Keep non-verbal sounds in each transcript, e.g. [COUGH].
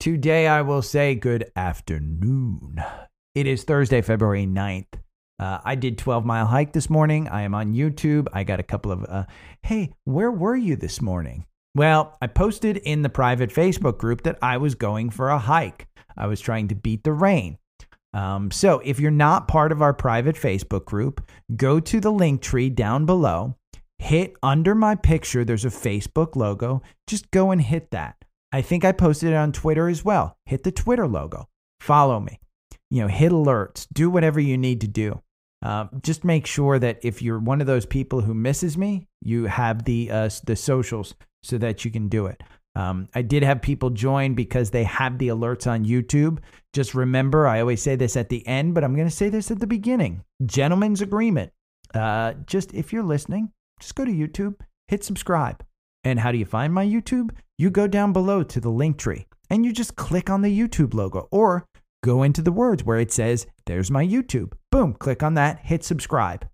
Today I will say good afternoon. It is Thursday, February 9th. Uh, I did 12 mile hike this morning. I am on YouTube. I got a couple of, uh, hey, where were you this morning? Well, I posted in the private Facebook group that I was going for a hike. I was trying to beat the rain. Um, so if you're not part of our private Facebook group, go to the link tree down below, hit under my picture, there's a Facebook logo. Just go and hit that. I think I posted it on Twitter as well. Hit the Twitter logo, follow me, you know, hit alerts, do whatever you need to do. Uh, just make sure that if you're one of those people who misses me, you have the uh, the socials so that you can do it. Um, I did have people join because they have the alerts on YouTube. Just remember, I always say this at the end, but I'm going to say this at the beginning. Gentleman's agreement. Uh, just if you're listening, just go to YouTube, hit subscribe. And how do you find my YouTube? You go down below to the link tree and you just click on the YouTube logo or go into the words where it says, There's my YouTube. Boom, click on that, hit subscribe.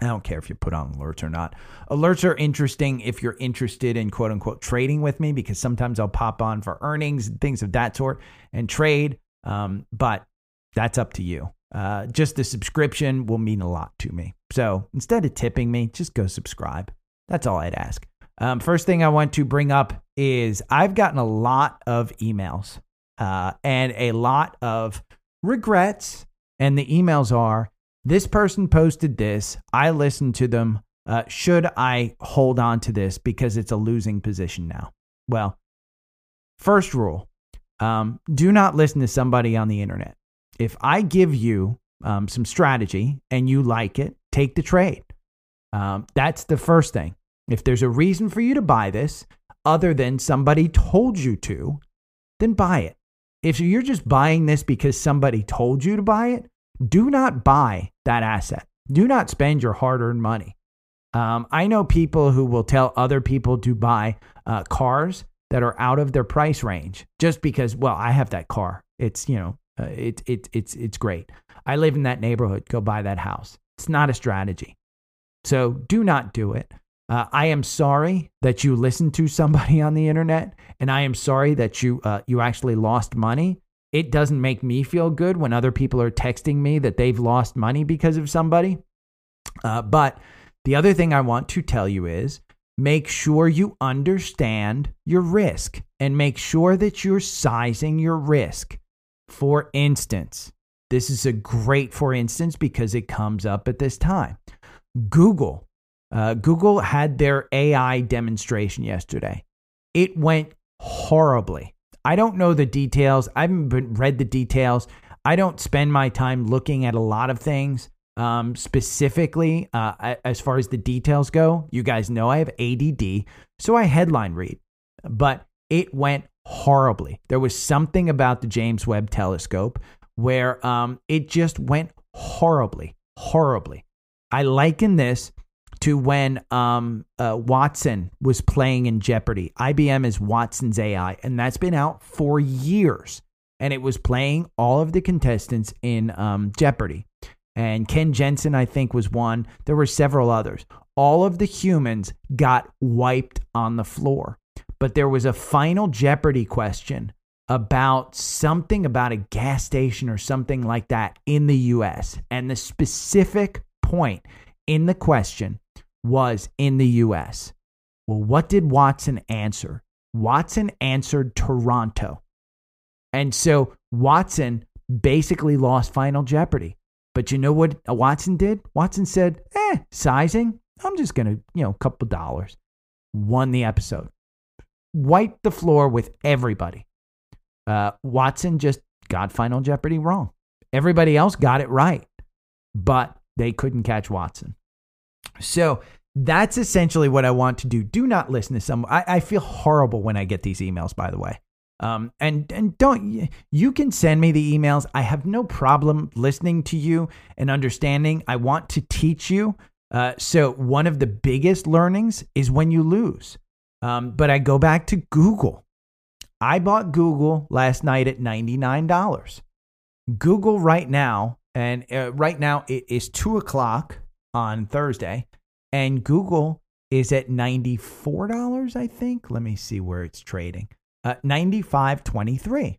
I don't care if you put on alerts or not. Alerts are interesting if you're interested in quote unquote trading with me because sometimes I'll pop on for earnings and things of that sort and trade. Um, but that's up to you. Uh, just the subscription will mean a lot to me. So instead of tipping me, just go subscribe. That's all I'd ask. Um, first thing I want to bring up is I've gotten a lot of emails uh, and a lot of regrets. And the emails are this person posted this. I listened to them. Uh, should I hold on to this because it's a losing position now? Well, first rule um, do not listen to somebody on the internet. If I give you um, some strategy and you like it, take the trade. Um, that's the first thing. If there's a reason for you to buy this other than somebody told you to, then buy it. If you're just buying this because somebody told you to buy it, do not buy that asset. Do not spend your hard earned money. Um, I know people who will tell other people to buy uh, cars that are out of their price range just because, well, I have that car. It's, you know, uh, it, it, it's, it's great. I live in that neighborhood. Go buy that house. It's not a strategy. So do not do it. Uh, I am sorry that you listened to somebody on the internet, and I am sorry that you uh, you actually lost money it doesn't make me feel good when other people are texting me that they've lost money because of somebody. Uh, but the other thing I want to tell you is make sure you understand your risk and make sure that you're sizing your risk. For instance, this is a great for instance because it comes up at this time. Google. Uh, Google had their AI demonstration yesterday. It went horribly. I don't know the details. I haven't read the details. I don't spend my time looking at a lot of things. Um, specifically, uh, as far as the details go, you guys know I have ADD, so I headline read. But it went horribly. There was something about the James Webb Telescope where um, it just went horribly, horribly. I liken this to when um, uh, Watson was playing in Jeopardy. IBM is Watson's AI, and that's been out for years. And it was playing all of the contestants in um, Jeopardy. And Ken Jensen, I think, was one. There were several others. All of the humans got wiped on the floor. But there was a final Jeopardy question about something about a gas station or something like that in the US. And the specific point in the question was in the US. Well, what did Watson answer? Watson answered Toronto. And so Watson basically lost Final Jeopardy. But you know what Watson did? Watson said, eh, sizing, I'm just going to, you know, a couple dollars. Won the episode. Wiped the floor with everybody. Uh, Watson just got Final Jeopardy wrong. Everybody else got it right, but they couldn't catch Watson. So that's essentially what I want to do. Do not listen to someone. I, I feel horrible when I get these emails, by the way. Um, and and don't you can send me the emails. I have no problem listening to you and understanding. I want to teach you. Uh, so one of the biggest learnings is when you lose. Um, but I go back to Google. I bought Google last night at ninety nine dollars. Google right now, and uh, right now it is two o'clock on Thursday, and Google is at $94, I think. Let me see where it's trading. uh, 95.23.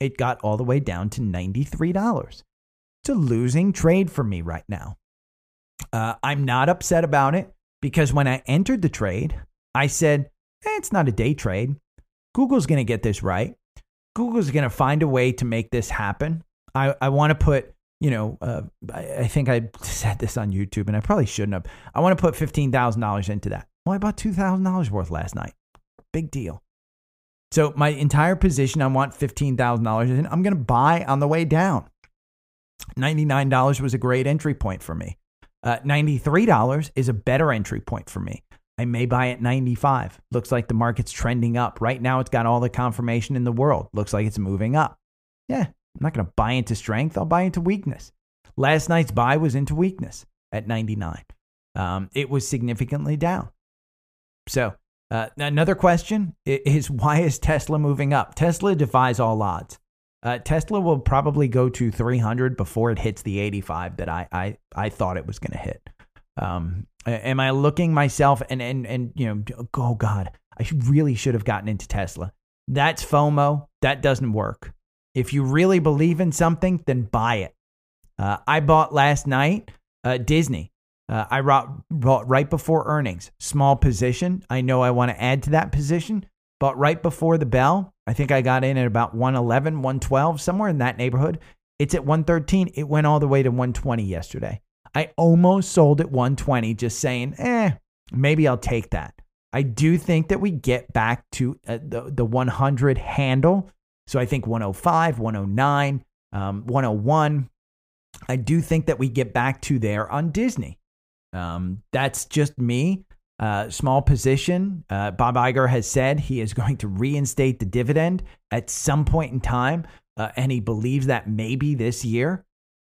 It got all the way down to $93. It's a losing trade for me right now. Uh, I'm not upset about it because when I entered the trade, I said, eh, it's not a day trade. Google's going to get this right. Google's going to find a way to make this happen. I, I want to put, you know, uh, I, I, think I [LAUGHS] said this on YouTube and I probably shouldn't have. I want to put $15,000 into that. Well, I bought $2,000 worth last night. Big deal. So my entire position, I want $15,000 and I'm going to buy on the way down. $99 was a great entry point for me. Uh, $93 is a better entry point for me. I may buy at 95. Looks like the market's trending up. Right now, it's got all the confirmation in the world. Looks like it's moving up. Yeah, I'm not going to buy into strength. I'll buy into weakness. Last night's buy was into weakness at 99. Um, it was significantly down. So, uh, another question is why is Tesla moving up? Tesla defies all odds. Uh, Tesla will probably go to 300 before it hits the 85 that I I, I thought it was going to hit. Um, am I looking myself and and and you know oh god I really should have gotten into Tesla. That's FOMO. That doesn't work. If you really believe in something, then buy it. Uh, I bought last night uh, Disney. Uh, I bought, bought right before earnings. Small position. I know I want to add to that position, but right before the bell, I think I got in at about 111, 112, somewhere in that neighborhood. It's at 113. It went all the way to 120 yesterday. I almost sold at 120, just saying, eh, maybe I'll take that. I do think that we get back to uh, the, the 100 handle. So I think 105, 109, um, 101. I do think that we get back to there on Disney. Um, that's just me. Uh, small position. Uh, Bob Iger has said he is [LAUGHS] going to reinstate the dividend at some point in time, uh, and he believes that maybe this year.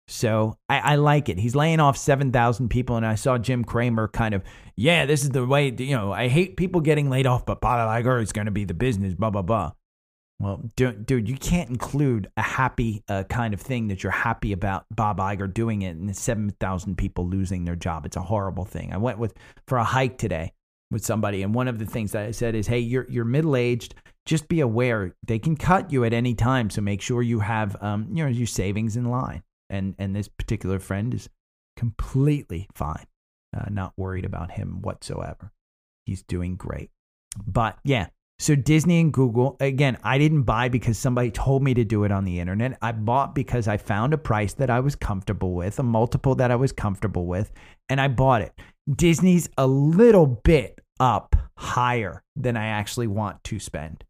So I, I, like it. He's laying off 7,000 people. And I saw Jim Cramer kind of, yeah, this is the way, you know, I hate people getting laid off, but Bob Iger is going to be the business, blah, blah, blah. Well, dude, dude you can't include a happy uh, kind of thing that you're happy about Bob Iger doing it and 7,000 people losing their job. It's a horrible thing. I went with for a hike today with somebody, and one of the things that I said is, hey, you're, you're middle aged. Just be aware they can cut you at any time. So make sure you have, um, you know, your savings in line and and this particular friend is completely fine, uh, not worried about him whatsoever. He's doing great. But yeah, so Disney and Google, again, I didn't buy because somebody told me to do it on the internet. I bought because I found a price that I was comfortable with, a multiple that I was comfortable with, and I bought it. Disney's a little bit up higher than I actually want to spend.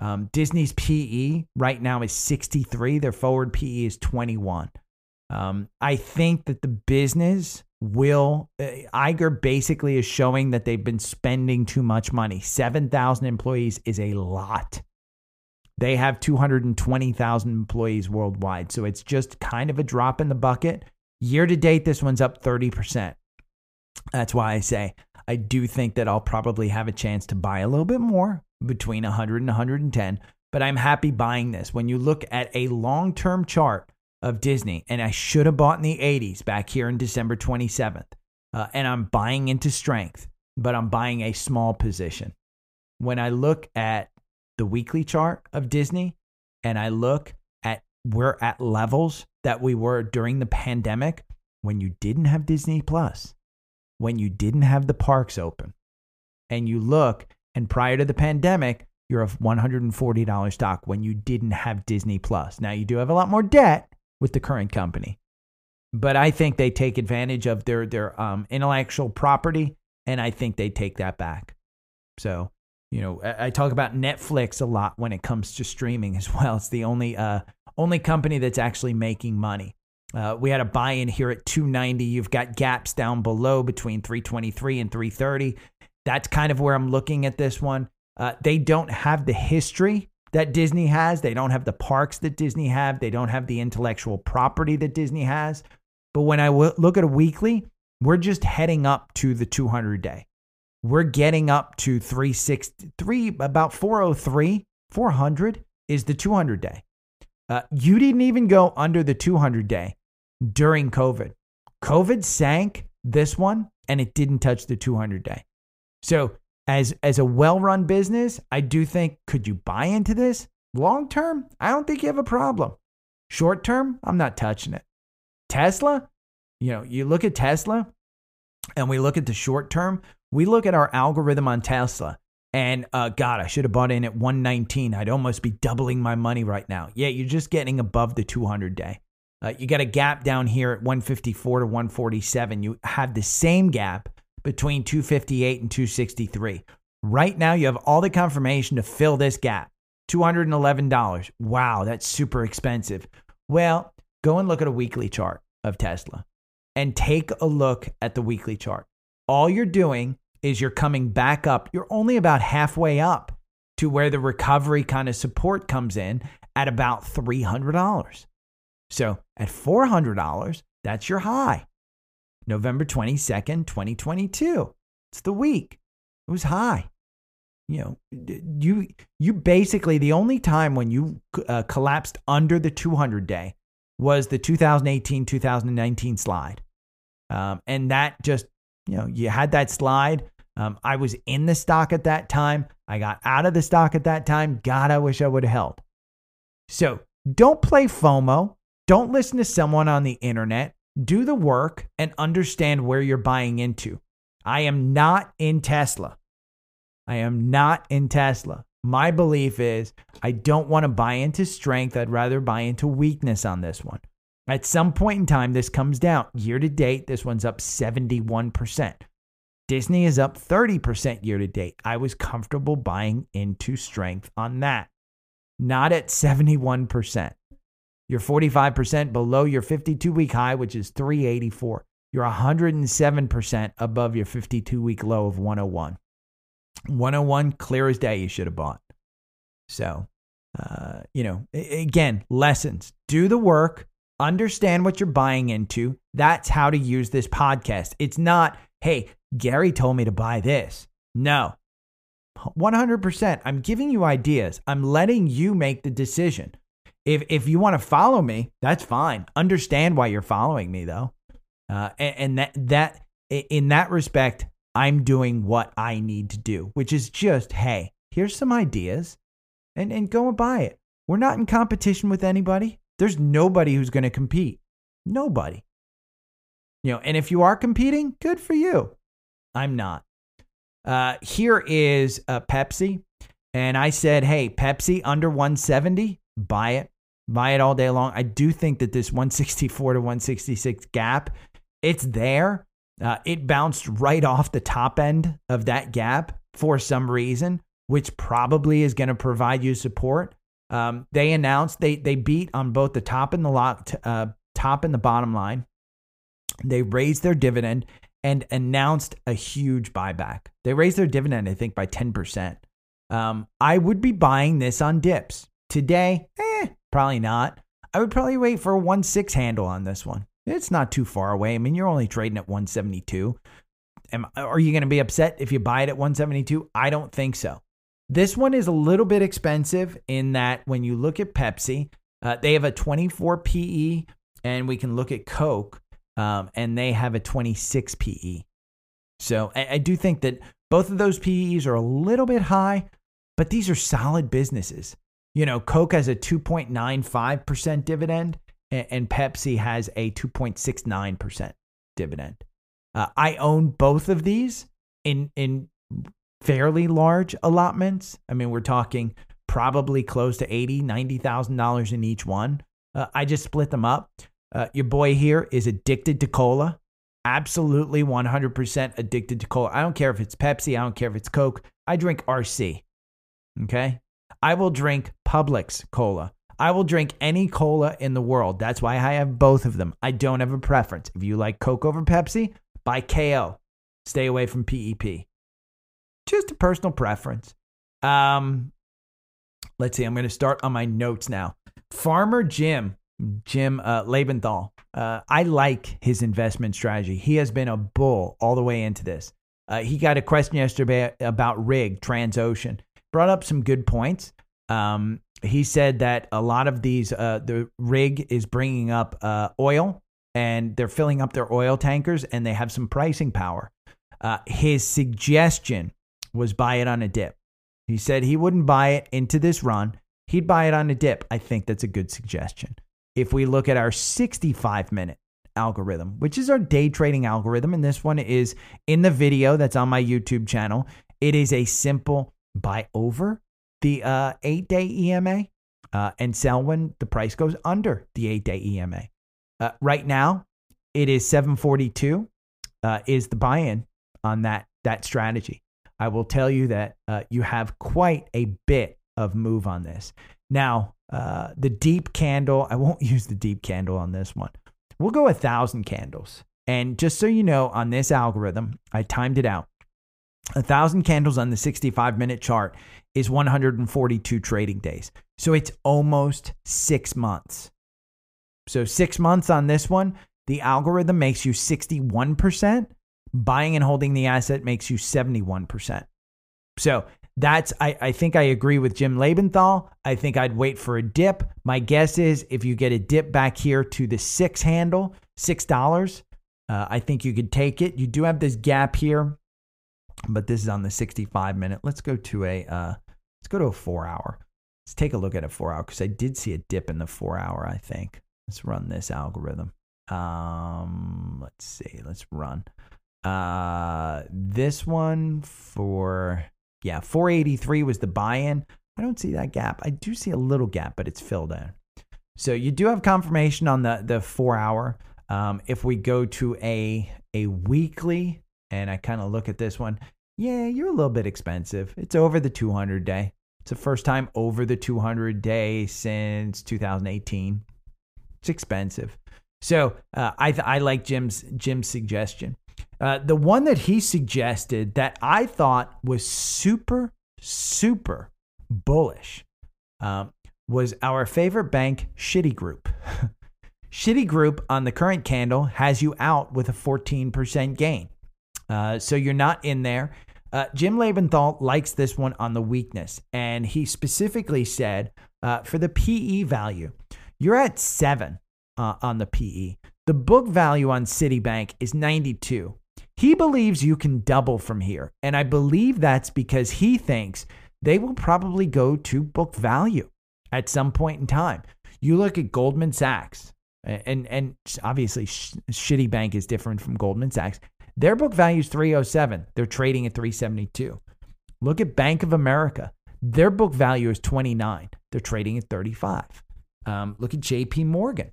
Um, Disney's PE right now is 63. Their forward PE is 21. Um, I think that the business will, uh, Iger basically is showing that they've been spending too much money. 7,000 employees is a lot. They have 220,000 employees worldwide. So it's just kind of a drop in the bucket. Year to date, this one's up 30%. That's why I say I do think that I'll probably have a chance to buy a little bit more between 100 and 110, but I'm happy buying this. When you look at a long term chart, of Disney, and I should have bought in the 80s back here in December 27th. Uh, and I'm buying into strength, but I'm buying a small position. When I look at the weekly chart of Disney and I look at we're at levels that we were during the pandemic when you didn't have Disney Plus, when you didn't have the parks open, and you look and prior to the pandemic, you're a $140 stock when you didn't have Disney Plus. Now you do have a lot more debt, with the current company. But I think they take advantage of their their um, intellectual property, and I think they take that back. So, you know, I, I, talk about Netflix a lot when it comes to streaming as well. It's the only uh, only company that's actually making money. Uh, we had a buy in here at 290. You've got gaps down below between 323 and 330. That's kind of where I'm looking at this one. Uh, they don't have the history that Disney has. They don't have the parks that Disney have. They don't have the intellectual property that Disney has. But when I w- look at a weekly, we're just heading up to the 200 day. We're getting up to 363, about 403, 400 is the 200 day. Uh, you didn't even go under the 200 day during COVID. COVID sank this one and it didn't touch the 200 day. So as as a well-run business, I do think could you buy into this? Long term, I don't think you have a problem. Short term, I'm not touching it. Tesla, you know, you look at Tesla and we look at the short term, we look at our algorithm on Tesla. And uh, God, I should have bought in at 119. I'd almost be doubling my money right now. Yeah, you're just getting above the 200 day. Uh, you got a gap down here at 154 to 147. You have the same gap between 258 and 263. Right now, you have all the confirmation to fill this gap $211. Wow, that's super expensive. Well, go and look at a weekly chart of Tesla and take a look at the weekly chart. All you're doing is you're coming back up. You're only about halfway up to where the recovery kind of support comes in at about $300. So at $400, that's your high. November 22nd, 2022. It's the week. It was high. You know, you you basically the only time when you uh, collapsed under the 200 day was the 2018 2019 slide. Um, and that just, you know, you had that slide. Um, I was in the stock at that time. I got out of the stock at that time. God, I wish I would have held. So don't play FOMO. Don't listen to someone on the internet. Do the work and understand where you're buying into. I am not in Tesla. I am not in Tesla. My belief is I don't want to buy into strength. I'd rather buy into weakness on this one. At some point in time, this comes down. Year to date, this one's up 71%. Disney is up 30% year to date. I was comfortable buying into strength on that, not at 71%. You're 45% below your 52 week high, which is 384. You're 107% above your 52 week low of 101. 101, clear as day, you should have bought. So, uh, you know, again, lessons do the work, understand what you're buying into. That's how to use this podcast. It's not, hey, Gary told me to buy this. No, 100%. I'm giving you ideas, I'm letting you make the decision. If if you want to follow me, that's fine. Understand why you're following me though, uh, and, and that that in that respect, I'm doing what I need to do, which is just hey, here's some ideas, and and go and buy it. We're not in competition with anybody. There's nobody who's going to compete. Nobody. You know, and if you are competing, good for you. I'm not. Uh, here is a uh, Pepsi. And I said, hey, Pepsi under 170, buy it buy it all day long. I do think that this 164 to 166 gap, it's there. Uh, it bounced right off the top end of that gap for some reason, which probably is going to provide you support. Um, they announced they they beat on both the top and the lot, uh, top and the bottom line. They raised their dividend and announced a huge buyback. They raised their dividend, I think, by ten percent. Um, I would be buying this on dips today. Eh, Probably not. I would probably wait for a 1 6 handle on this one. It's not too far away. I mean, you're only trading at 172. Am, are you going to be upset if you buy it at 172? I don't think so. This one is a little bit expensive in that when you look at Pepsi, uh, they have a 24 PE, and we can look at Coke, um, and they have a 26 PE. So I, I do think that both of those PEs are a little bit high, but these are solid businesses. You know, Coke has a 2.95% dividend and, Pepsi has a 2.69% dividend. Uh, I own both of these in in fairly large allotments. I mean, we're talking probably close to eighty, ninety thousand dollars in each one. Uh, I just split them up. Uh, your boy here is addicted to cola, absolutely one hundred percent addicted to cola. I don't care if it's Pepsi. I don't care if it's Coke. I drink RC. Okay, I will drink Publix cola. I will drink any cola in the world. That's why I have both of them. I don't have a preference. If you like Coke over Pepsi, buy KO. Stay away from PEP. Just a personal preference. Um, let's see. I'm going to start on my notes now. Farmer Jim, Jim uh, Lebenthal. Uh, I like his investment strategy. He has been a bull all the way into this. Uh, he got a question yesterday about rig Transocean brought up some good points. Um, he said that a lot of these, uh, the rig is bringing up uh, oil and they're filling up their oil tankers and they have some pricing power. Uh, his suggestion was buy it on a dip. He said he wouldn't buy it into this run. He'd buy it on a dip. I think that's a good suggestion. If we look at our 65 minute algorithm, which is our day trading algorithm, and this one is in the video that's on my YouTube channel, it is a simple buy over the uh, eight day EMA uh, and sell when the price goes under the eight day EMA. Uh, right now, it is 742 uh, is the buy in on that, that strategy. I will tell you that uh, you have quite a bit of move on this. Now, uh, the deep candle, I won't [LAUGHS] use the deep candle on this one. We'll go a thousand candles. And just so you know, on this algorithm, I timed it out. A thousand candles on the 65 minute chart is 142 trading days. So it's almost six months. So, six months on this one, the algorithm makes you 61%. Buying and holding the asset makes you 71%. So, that's, I, I think I agree with Jim Lebenthal. I think I'd wait for a dip. My guess is if you get a dip back here to the six handle, $6, uh, I think you could take it. You do have this gap here, but this is on the 65 minute. Let's go to a, uh, let's go to a four hour. Let's take a look at a four hour because I did see a dip in the four hour, I think. Let's run this algorithm. Um, let's see. Let's run. Uh, this one for yeah, 483 was the buy-in. I don't see that gap. I do see a little gap, but it's filled in. So you do have confirmation on the the four hour. Um, if we go to a a weekly, and I kind of look at this one, yeah, you're a little bit expensive. It's over the 200 day. It's the first time over the 200 day since 2018. It's expensive. So uh, I I like Jim's Jim's suggestion. Uh, the one that he suggested that I thought was super super bullish um, was our favorite bank, Shitty Group. [LAUGHS] Shitty Group on the current candle has you out with a 14% gain. Uh, so you're not in there. Uh, Jim Lebenthal likes this one on the weakness, and he specifically said uh, for the PE value, you're at seven uh, on the PE. The book value on Citibank is 92. He believes you can double from here. And I believe that's because he thinks they will probably go to book value at some point in time. You look at Goldman Sachs, and, and obviously, Shitty Bank is different from Goldman Sachs. Their book value is 307. They're trading at 372. Look at Bank of America. Their book value is 29. They're trading at 35. Um, look at JP Morgan.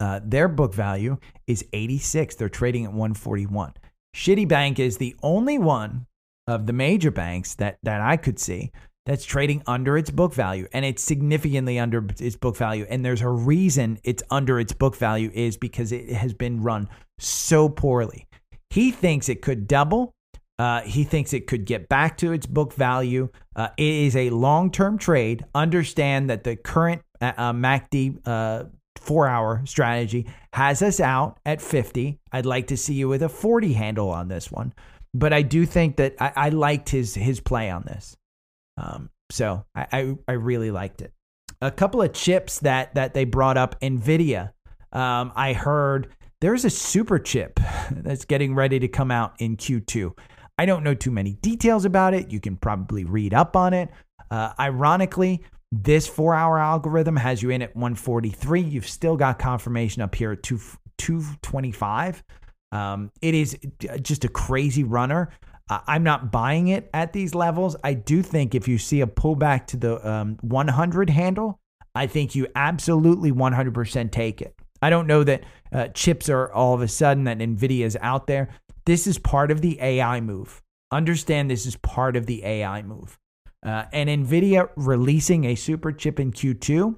Uh, their book value is 86. They're trading at 141. Shitty Bank is the only one of the major banks that that I could see that's trading under its book value and it's significantly under its book value and there's a reason it's under its book value is because it has been run so poorly. He thinks it could double. Uh, he thinks it could get back to its book value. Uh, it is a long term trade. Understand that the current uh, uh MACD uh, four hour strategy has us out at 50. I'd like to see you with a 40 handle on this one. But I do think that I, I liked his his play on this. Um, so I, I, I really liked it. A couple of chips that that they brought up, Nvidia. Um, I heard there's a super chip that's getting ready to come out in Q2. I don't know too many details about it. You can probably read up on it. Uh, ironically, this four hour algorithm has you in at 143. You've still got confirmation up here at 2, 225. Um, it is just a crazy runner. Uh, I'm not buying it at these levels. I do think if you see a pullback to the um, 100 handle, I think you absolutely 100% take it. I don't know that uh, chips are all of a sudden that NVIDIA is out there. This is part of the AI move. Understand this is part of the AI move. Uh, and NVIDIA releasing a super chip in Q2,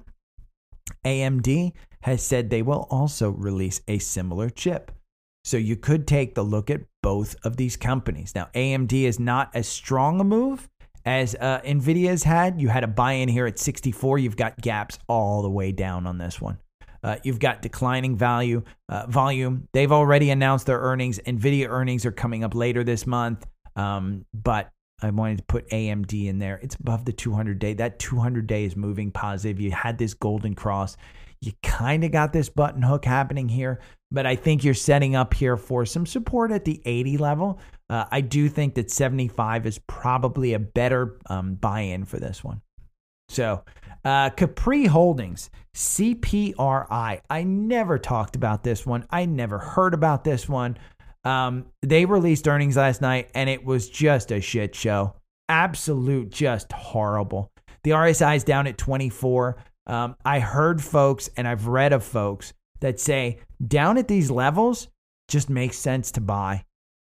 AMD has said they will also release a similar chip. So you could take the look at both of these companies. Now, AMD is not as strong a move as uh, NVIDIA has had. You had a buy in here at 64. You've got gaps all the way down on this one. Uh, you've got declining value uh, volume. They've already announced their earnings. NVIDIA earnings are coming up later this month. Um, but I wanted to put AMD in there. It's above the 200 day. That 200 day is moving positive. You had this golden cross. You kind of got this button hook happening here, but I think you're setting up here for some support at the 80 level. Uh, I do think that 75 is probably a better um, buy in for this one. So, uh, Capri Holdings, CPRI. I never talked about this one. I never heard about this one. Um, they released earnings last night and it was just a shit show. Absolute, just horrible. The RSI is down at 24. Um, I heard folks and I've read of folks that say down at these levels just makes sense to buy.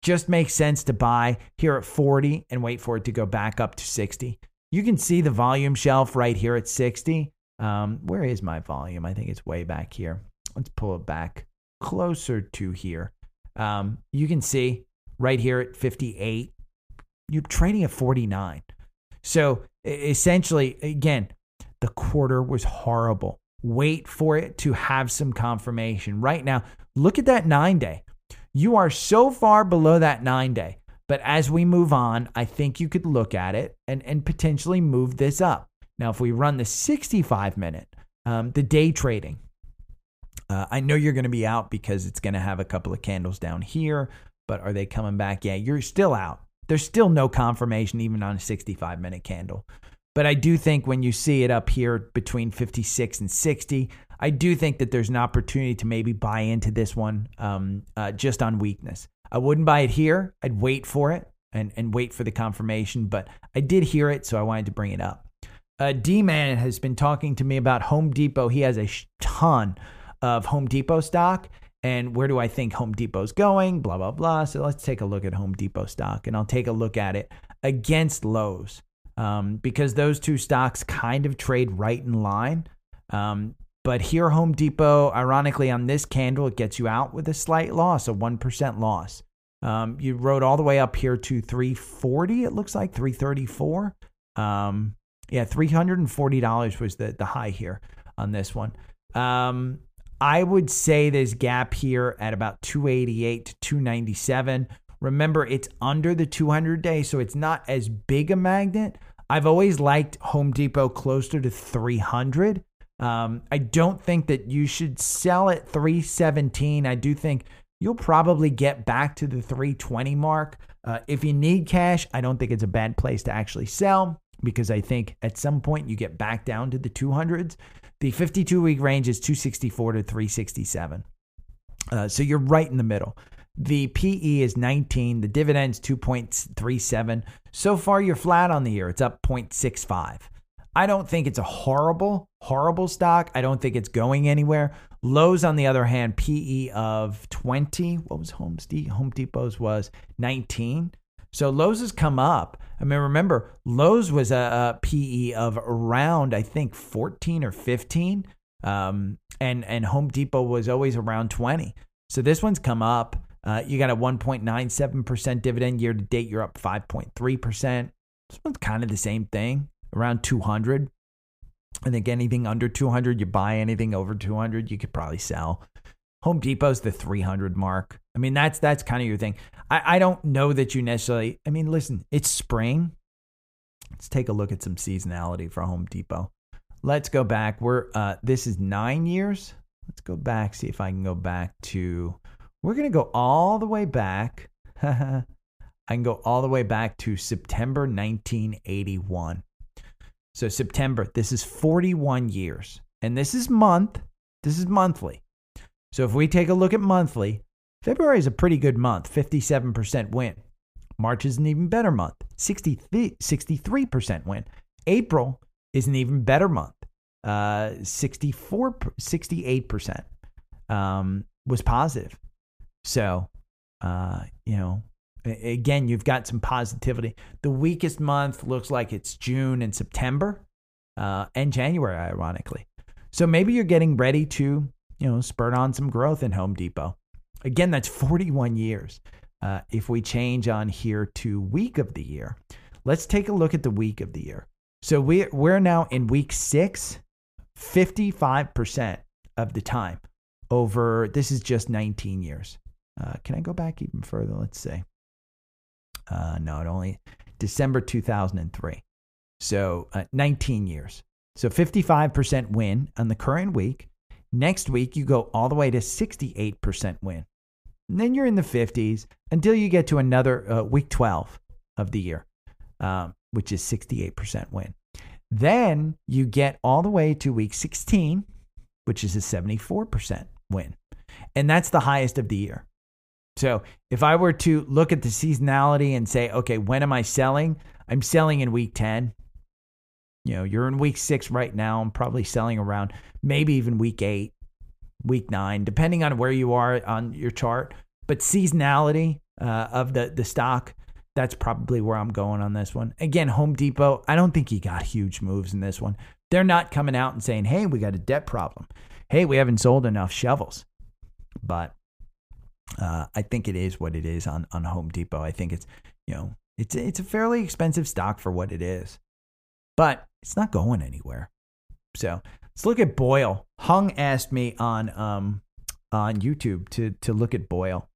Just makes sense to buy here at 40 and wait for it to go back up to 60. You can see the volume shelf right here at 60. Um, where is my volume? I think it's way back here. Let's pull it back closer to here. Um, you can see right here at 58, you're trading at 49. So essentially, again, the quarter was horrible. Wait for it to have some confirmation. Right now, look at that nine day. You are so far below that nine day. But as we move on, I think you could look at it and, and potentially move this up. Now, if we run the 65 minute, um, the day trading, uh, I know you're going to be out because it's going to have a couple of candles down here, but are they coming back? Yeah, you're still out. There's still no confirmation, even on a 65 minute candle. But I do think when you see it up here between 56 and 60, I do think that there's an opportunity to maybe buy into this one um, uh, just on weakness. I wouldn't buy it here. I'd wait for it and, and wait for the confirmation, but I did hear it, so I wanted to bring it up. Uh, D Man has been talking to me about Home Depot. He has a ton of Home Depot stock. And where do I think Home Depot's going? Blah, blah, blah. So let's take a look at Home Depot stock and I'll take a look at it against Lowe's um, because those two stocks kind of trade right in line. Um, but here, Home Depot, ironically, on this candle, it gets you out with a slight loss, a 1% loss. Um, you rode all the way up here to 340, it looks like 334. Um, yeah, $340 was the, the high here on this one. Um, I would say this gap here at about 288 to 297. Remember, it's under the 200 day, so it's not as big a magnet. I've always liked Home Depot closer to 300. Um, I don't think that you should sell at 317. I do think you'll probably get back to the 320 mark. Uh, if you need cash, I don't think it's a bad place to actually sell because I think at some point you get back down to the 200s. The 52 week range is 264 to 367. Uh, so you're right in the middle. The PE is 19. The dividend's 2.37. So far, you're flat on the year. It's up 0.65. I don't think it's a horrible, horrible stock. I don't think it's going anywhere. Lowe's, on the other hand, PE of 20. What was Home, Home Depot's was 19. So Lowe's has come up. I mean, remember, Lowe's was a, a PE of around, I think, 14 or 15. Um, and, and Home Depot was always around 20. So this one's come up. Uh, you got a 1.97% dividend year to date. You're up 5.3%. This one's kind of the same thing, around 200. I think anything under 200, you buy anything over 200, you could probably sell. Home Depot's the 300 mark. I mean, that's that's kind of your thing. I, I don't know that you necessarily. I mean, listen, it's spring. Let's take a look at some seasonality for Home Depot. Let's go back. We're uh, this is nine years. Let's go back. See if I can go back to we're to go all the way back. [LAUGHS] I can go all the way back to September 1981. So, September, this is 41 years. And this is month. This is monthly. So, if we take a look at monthly, February is a pretty good month, 57% win. March is an even better month, 63% win. April is an even better month, uh, 64, 68% um, was positive. So, uh, you know, again, you've got some positivity. The weakest month looks like it's June and September uh, and January, ironically. So maybe you're getting ready to, you know, spurt on some growth in Home Depot. Again, that's 41 years. Uh, if we change on here to week of the year, let's take a look at the week of the year. So we, we're now in week six, 55% of the time over, this is just 19 years. Uh, can I go back even further? Let's see. Uh, no, only December 2003. So uh, 19 years. So 55% win on the current week. Next week, you go all the way to 68% win. And then you're in the 50s until you get to another uh, week 12 of the year, um, which is 68% win. Then you get all the way to week 16, which is a 74% win. And that's the highest of the year. So if I were to look at the seasonality and say, okay, when am I selling? I'm selling in week 10. You know, you're in week six right now. I'm probably selling around maybe even week eight, week nine, depending on where you are on your chart. But seasonality uh, of the, the stock, that's probably where I'm going on this one. Again, Home Depot, I don't think he got huge moves in this one. They're not coming out and saying, hey, we got a debt problem. Hey, we haven't sold enough shovels. But uh, I think it is what it is on, on Home Depot. I think it's, you know, it's, it's a fairly expensive stock for what it is, but it's not going anywhere. So let's look at BOIL. Hung asked me on, um, on YouTube to, to look at BOIL.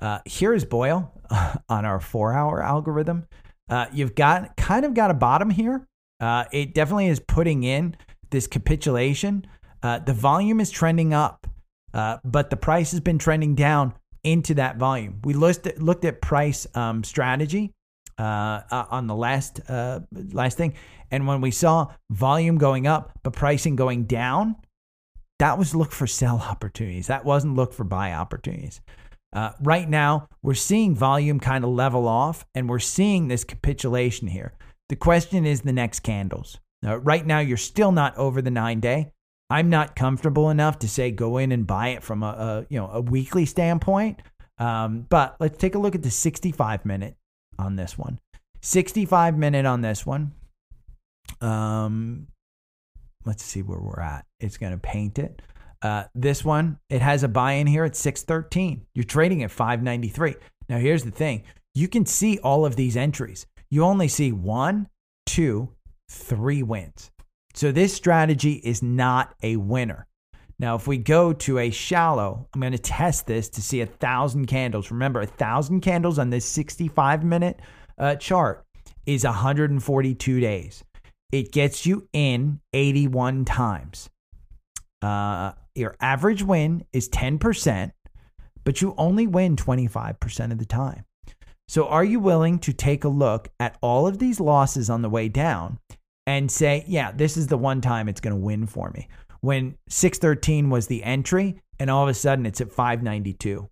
Uh, here is BOIL [LAUGHS] on our four hour algorithm. Uh, you've got kind of got a bottom here. Uh, it definitely is putting in this capitulation. Uh, the volume is trending up, uh, but the price has been trending down into that volume. We looked at, looked at price um, strategy uh, on the last last thing, and when we saw volume going up but pricing going down, that was look for sell [LAUGHS] opportunities. That wasn't look for buy opportunities. Uh, right now, we're seeing volume kind of level off and we're seeing this capitulation here. The question is the next candles. Uh, right now, you're still not over the nine day. I'm not comfortable enough to say go in and buy it from a, a you know a weekly standpoint. Um, but let's take a look at the 65 minute on this one. 65 minute on this one. Um, let's see where we're at. It's going to paint it. Uh, this one, it has a buy in here at 613. You're trading at 593. Now, here's the thing you can see all of these entries. You only see one, two, three wins. So, this strategy is not a winner. Now, if we go to a shallow, I'm going to test this to see a thousand candles. Remember, a thousand candles on this 65 minute uh, chart is 142 days. It gets you in 81 times. Uh, your average win is 10%, but you only win 25% of the time. So, are you willing to take a look at all of these losses on the way down and say, yeah, this is the one time it's going to win for me? When 613 was the entry, and all of a sudden it's at 592.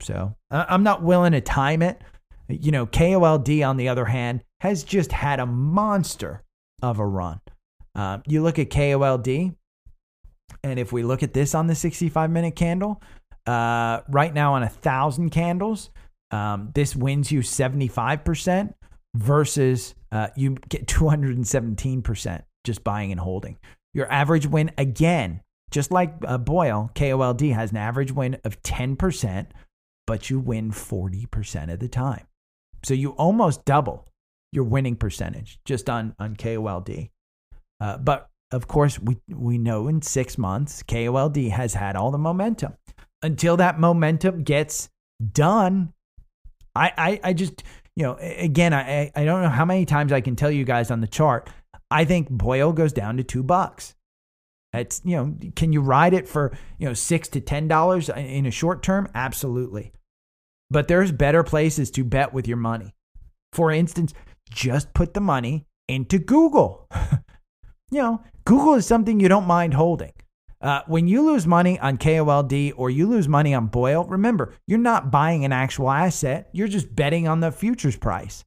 So, I'm not willing to time it. You know, KOLD, on the other hand, has just had a monster of a run. Uh, you look at KOLD, and if we look at this on the 65 minute candle, uh, right now on a thousand candles, um, this wins you 75% versus uh, you get 217% just buying and holding. Your average win, again, just like uh, BOIL, KOLD has an average win of 10%, but you win 40% of the time. So you almost double your winning percentage just on, on KOLD. Uh, but of course, we, we know in six months, KOLD has had all the momentum. Until that momentum gets done, I, I, I just, you know, again, I, I don't know how many times I can tell you guys on the chart. I think BOIL goes down to two bucks. It's, you know, can you ride it for, you know, six to ten dollars in a short term? Absolutely. But there's better places to bet with your money. For instance, just put the money into Google. [LAUGHS] you know, Google is something you don't mind holding. Uh, when you lose money on KOLD or you lose money on BOIL, remember, you're not buying an actual asset. You're just betting on the futures price.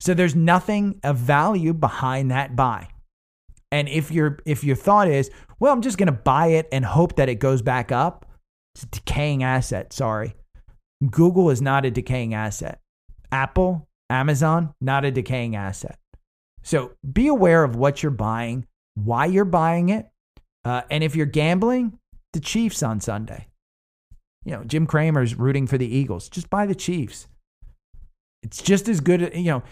So there's nothing of value behind that buy. And if your if your thought is, well, I'm just going to buy it and hope that it goes back up, it's a decaying asset. Sorry. Google is not a decaying asset. Apple, Amazon, not a decaying asset. So be aware of what you're buying why you're buying it. Uh, and if you're gambling, the Chiefs on Sunday. You know, Jim Cramer's rooting for the Eagles. Just buy the Chiefs. It's just as good. You know,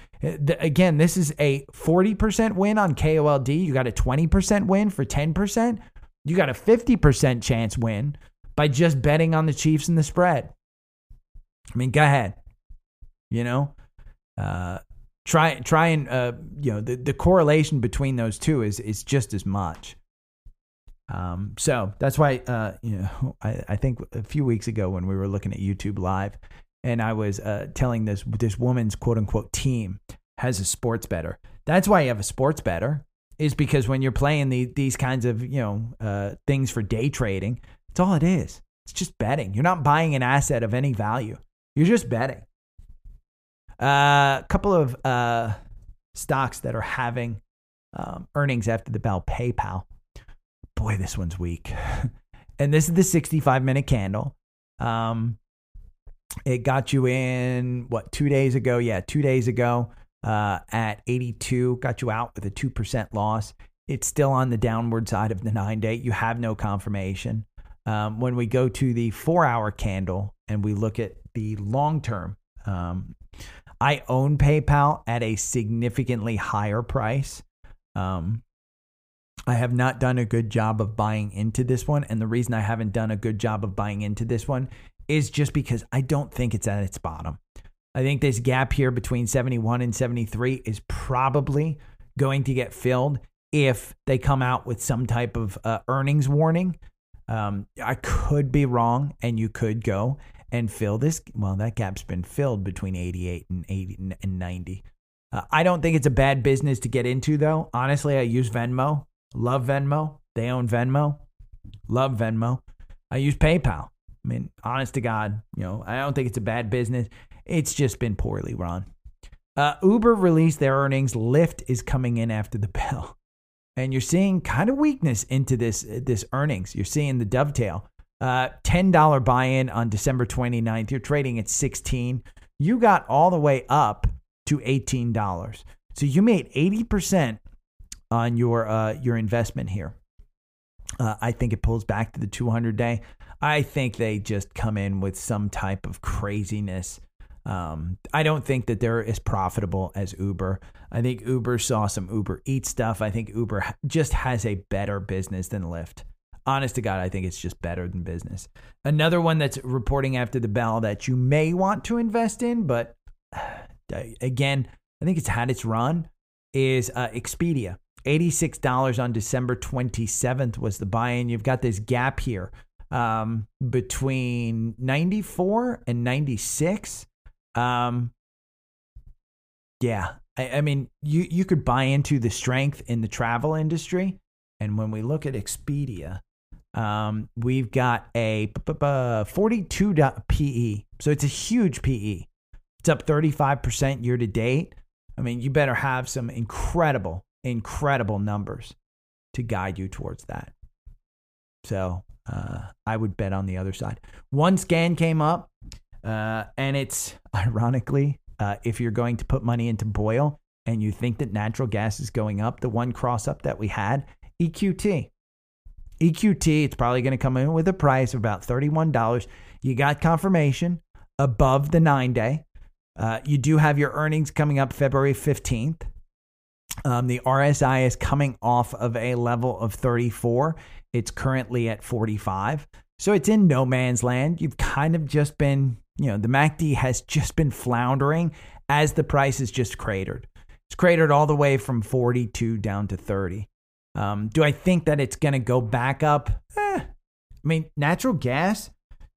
again, this is a 40% win on KOLD. You got a 20% win for 10%. You got a 50% chance win by just betting on the Chiefs and the spread. I mean, go ahead. You know, uh, try try and uh, you know the, the correlation between those two is is just as much. Um, so that's why, uh, you know, [LAUGHS] I, I think a few weeks ago when we were looking at YouTube Live, and I was uh, telling this this woman's quote unquote team has a sports bettor. That's why you have a sports bettor is because when you're playing the, these kinds of you know uh, things for day trading, it's all it is. It's just betting. You're not buying an asset of any value. You're just betting. A uh, couple of uh, stocks that are having um, earnings after the bell. PayPal. Boy, this one's weak. [LAUGHS] and this is the 65 minute candle. Um, it got you in what two days ago? Yeah, two days ago uh, at 82, got you out with a 2% loss. It's still on the downward side of the nine day. You have no confirmation. Um, when we go to the four hour candle and we look at the long term, um, I own PayPal at a significantly higher price. Um, I have not done a good job of buying into this one. And the reason I haven't done a good job of buying into this one is just because I don't think it's at its bottom. I think this gap here between 71 and 73 is probably going to get filled if they come out with some type of uh, earnings warning. Um, I could be wrong, and you could go and fill this. Well, that gap's been filled between 88 and 80 and 90. Uh, I don't think it's a bad business to get into, though. Honestly, I use Venmo. Love Venmo. They own Venmo. Love Venmo. I use PayPal. I mean, honest to God, you know, I don't think it's a bad business. It's just been poorly run. Uh, Uber released their earnings. Lyft is coming in after the [LAUGHS] bell. And you're seeing kind of weakness into this, this earnings. You're seeing the dovetail. Uh, $10 buy in on December 29th. You're trading at 16 You got all the way up to $18. So you made 80% on your, uh, your investment here. Uh, I think it pulls back to the 200 day. I think they just come in with some type of craziness um, I don't think that they're as profitable as Uber. I think Uber saw some Uber Eat stuff. I think Uber just has a better business than Lyft. Honest to God, I think it's just better than business. Another one that's reporting after the bell that you may want to invest in, but [SIGHS] again, I think it's had its run, is uh, Expedia. $86 on December 27th was the buy in. You've got this gap here um, between 94 and 96. Um, yeah, I, I mean, you you could buy into the strength in the travel industry, and when we look at Expedia, um, we've got a 42 PE, so it's a huge PE. It's up 35% year to date. I mean, you better have some incredible, incredible numbers to guide you towards that. So uh, I would bet on the other side. One scan came up. Uh, and it's [LAUGHS] ironically, uh, if you're going to put money into BOIL and you think that natural gas is going up, the one cross up that we had, EQT. EQT, it's probably going to come in with a price of about $31. You got confirmation above the nine day. Uh, you do have your earnings coming up February 15th. Um, the RSI is coming off of a level of 34. It's currently at 45. So it's in no man's land. You've kind of just been you know, the MACD has just been floundering as the price has just cratered. It's cratered all the way from 42 down to 30. Um, do I think that it's going to go back up? Eh. I mean, natural gas,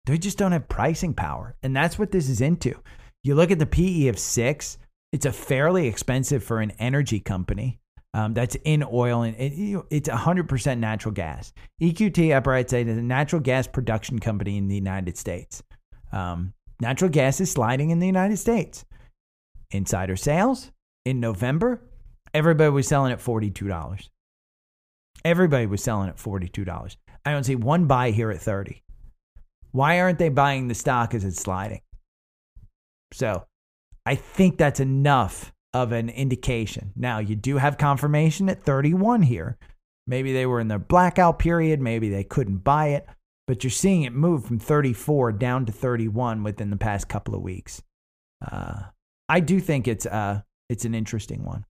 they just don't have pricing power. And that's what this is into. You look at the PE of six, it's a fairly expensive for an energy company. Um, that's in oil and it, it's 100% natural gas. EQT, upright is a natural gas production company in the United States. Um, Natural gas is sliding in the United States. Insider sales in November, everybody was selling at $42. Everybody was selling at $42. I don't see one buy here at 30. Why aren't they buying the stock as it's sliding? So I think that's enough of an indication. Now, you do have confirmation at 31 here. Maybe they were in their blackout period. Maybe they couldn't buy it but you're seeing it move from 34 down to 31 within the past couple of weeks. Uh, I do think it's uh, it's an interesting one.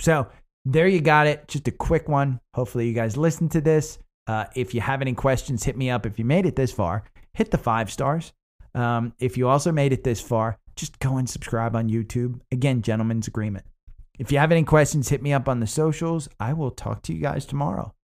So there you got it. Just a quick one. Hopefully you guys listen to this. Uh, if you have any questions, hit me up. If you made it this far, hit the five stars. Um, if you also made it this far, just go and subscribe on YouTube. Again, gentlemen's agreement. If you have any questions, hit me up on the socials. I will talk to you guys tomorrow.